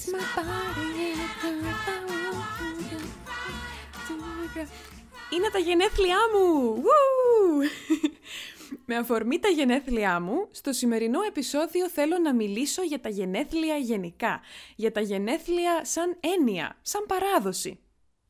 It's my body Είναι τα γενέθλιά μου! Woo! Με αφορμή τα γενέθλιά μου, στο σημερινό επεισόδιο θέλω να μιλήσω για τα γενέθλια γενικά, για τα γενέθλια σαν έννοια, σαν παράδοση.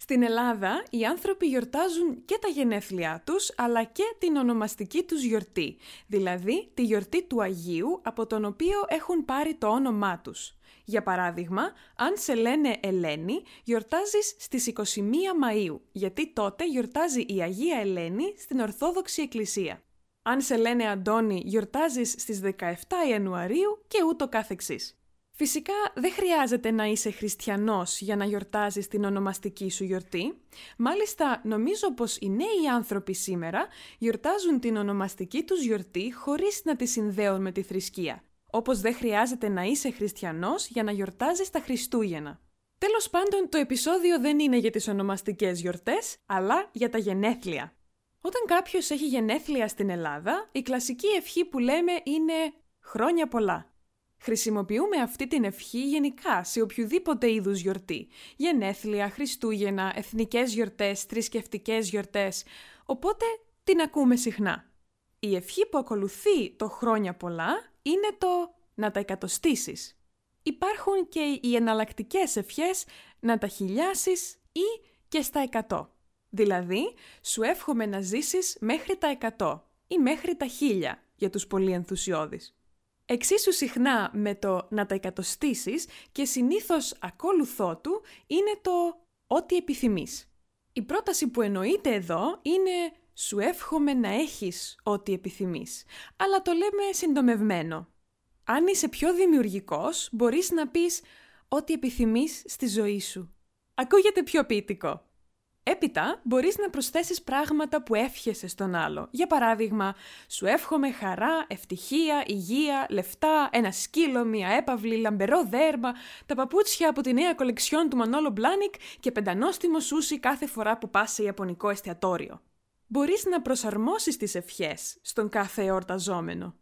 Στην Ελλάδα, οι άνθρωποι γιορτάζουν και τα γενέθλιά τους, αλλά και την ονομαστική τους γιορτή, δηλαδή τη γιορτή του Αγίου από τον οποίο έχουν πάρει το όνομά τους. Για παράδειγμα, αν σε λένε Ελένη, γιορτάζεις στις 21 Μαΐου, γιατί τότε γιορτάζει η Αγία Ελένη στην Ορθόδοξη Εκκλησία. Αν σε λένε Αντώνη, γιορτάζεις στις 17 Ιανουαρίου και ούτω καθεξής. Φυσικά δεν χρειάζεται να είσαι χριστιανός για να γιορτάζεις την ονομαστική σου γιορτή. Μάλιστα νομίζω πως οι νέοι άνθρωποι σήμερα γιορτάζουν την ονομαστική τους γιορτή χωρίς να τη συνδέουν με τη θρησκεία. Όπως δεν χρειάζεται να είσαι χριστιανός για να γιορτάζεις τα Χριστούγεννα. Τέλος πάντων, το επεισόδιο δεν είναι για τις ονομαστικές γιορτές, αλλά για τα γενέθλια. Όταν κάποιος έχει γενέθλια στην Ελλάδα, η κλασική ευχή που λέμε είναι «χρόνια πολλά». Χρησιμοποιούμε αυτή την ευχή γενικά σε οποιοδήποτε είδους γιορτή. Γενέθλια, Χριστούγεννα, εθνικές γιορτές, θρησκευτικές γιορτές. Οπότε την ακούμε συχνά. Η ευχή που ακολουθεί το χρόνια πολλά είναι το να τα εκατοστήσεις. Υπάρχουν και οι εναλλακτικές ευχές να τα χιλιάσεις ή και στα εκατό. Δηλαδή, σου εύχομαι να ζήσεις μέχρι τα εκατό ή μέχρι τα χίλια για τους πολύ ενθουσιώδεις. Εξίσου συχνά με το να τα εκατοστήσεις και συνήθως ακόλουθό του είναι το «ό,τι επιθυμείς». Η πρόταση που εννοείται εδώ είναι «σου εύχομαι να έχεις ό,τι επιθυμείς», αλλά το λέμε συντομευμένο. Αν είσαι πιο δημιουργικός, μπορείς να πεις «ό,τι επιθυμείς στη ζωή σου». Ακούγεται πιο ποιητικό. Έπειτα μπορείς να προσθέσεις πράγματα που εύχεσαι στον άλλο. Για παράδειγμα, σου εύχομαι χαρά, ευτυχία, υγεία, λεφτά, ένα σκύλο, μια έπαυλη, λαμπερό δέρμα, τα παπούτσια από τη νέα κολεξιόν του Μανόλο Μπλάνικ και πεντανόστιμο σούσι κάθε φορά που πας σε ιαπωνικό εστιατόριο. Μπορείς να προσαρμόσεις τις ευχές στον κάθε εορταζόμενο.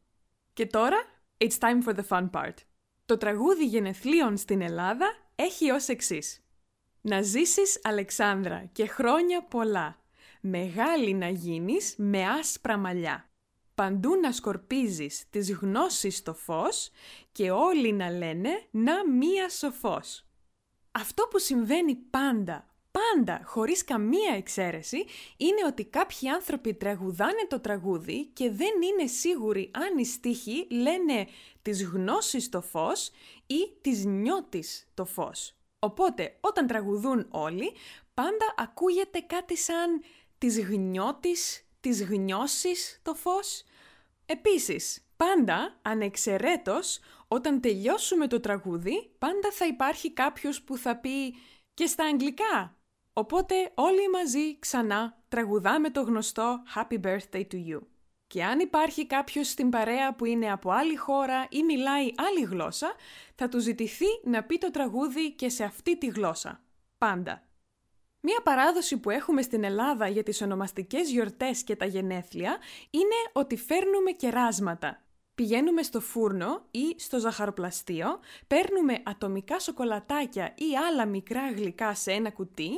Και τώρα, it's time for the fun part. Το τραγούδι γενεθλίων στην Ελλάδα έχει ως εξής. Να ζήσεις Αλεξάνδρα και χρόνια πολλά. Μεγάλη να γίνεις με άσπρα μαλλιά. Παντού να σκορπίζεις τις γνώσεις το φως και όλοι να λένε να μία σοφός. Αυτό που συμβαίνει πάντα, πάντα, χωρίς καμία εξαίρεση, είναι ότι κάποιοι άνθρωποι τραγουδάνε το τραγούδι και δεν είναι σίγουροι αν οι στίχοι λένε της γνώσης το φως ή της νιώτης το φως. Οπότε, όταν τραγουδούν όλοι, πάντα ακούγεται κάτι σαν της γνιώτης, της γνώσης το φως. Επίσης, πάντα, ανεξαιρέτως, όταν τελειώσουμε το τραγούδι, πάντα θα υπάρχει κάποιος που θα πει και στα αγγλικά. Οπότε όλοι μαζί ξανά τραγουδάμε το γνωστό Happy Birthday to You. Και αν υπάρχει κάποιος στην παρέα που είναι από άλλη χώρα ή μιλάει άλλη γλώσσα, θα του ζητηθεί να πει το τραγούδι και σε αυτή τη γλώσσα. Πάντα. Μία παράδοση που έχουμε στην Ελλάδα για τις ονομαστικές γιορτές και τα γενέθλια είναι ότι φέρνουμε κεράσματα. Πηγαίνουμε στο φούρνο ή στο ζαχαροπλαστείο, παίρνουμε ατομικά σοκολατάκια ή άλλα μικρά γλυκά σε ένα κουτί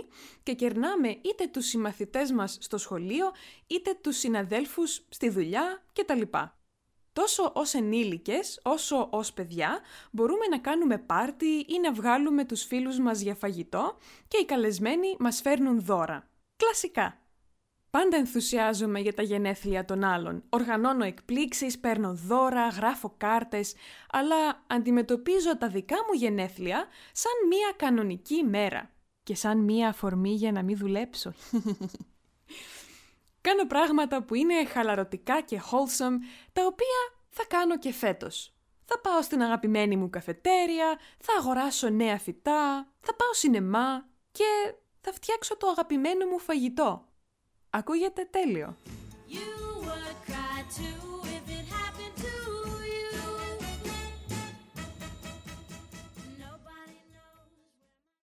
και κερνάμε είτε τους συμμαθητές μας στο σχολείο, είτε τους συναδέλφους στη δουλειά κτλ. Τόσο ως ενήλικες, όσο ως παιδιά, μπορούμε να κάνουμε πάρτι ή να βγάλουμε τους φίλους μας για φαγητό και οι καλεσμένοι μας φέρνουν δώρα. Κλασικά. Πάντα ενθουσιάζομαι για τα γενέθλια των άλλων. Οργανώνω εκπλήξεις, παίρνω δώρα, γράφω κάρτες, αλλά αντιμετωπίζω τα δικά μου γενέθλια σαν μία κανονική μέρα. Και σαν μία αφορμή για να μην δουλέψω. Κάνω πράγματα που είναι χαλαρωτικά και wholesome, τα οποία θα κάνω και φέτος. Θα πάω στην αγαπημένη μου καφετέρια, θα αγοράσω νέα φυτά, θα πάω σινεμά και θα φτιάξω το αγαπημένο μου φαγητό. Ακούγεται τέλειο. You would cry too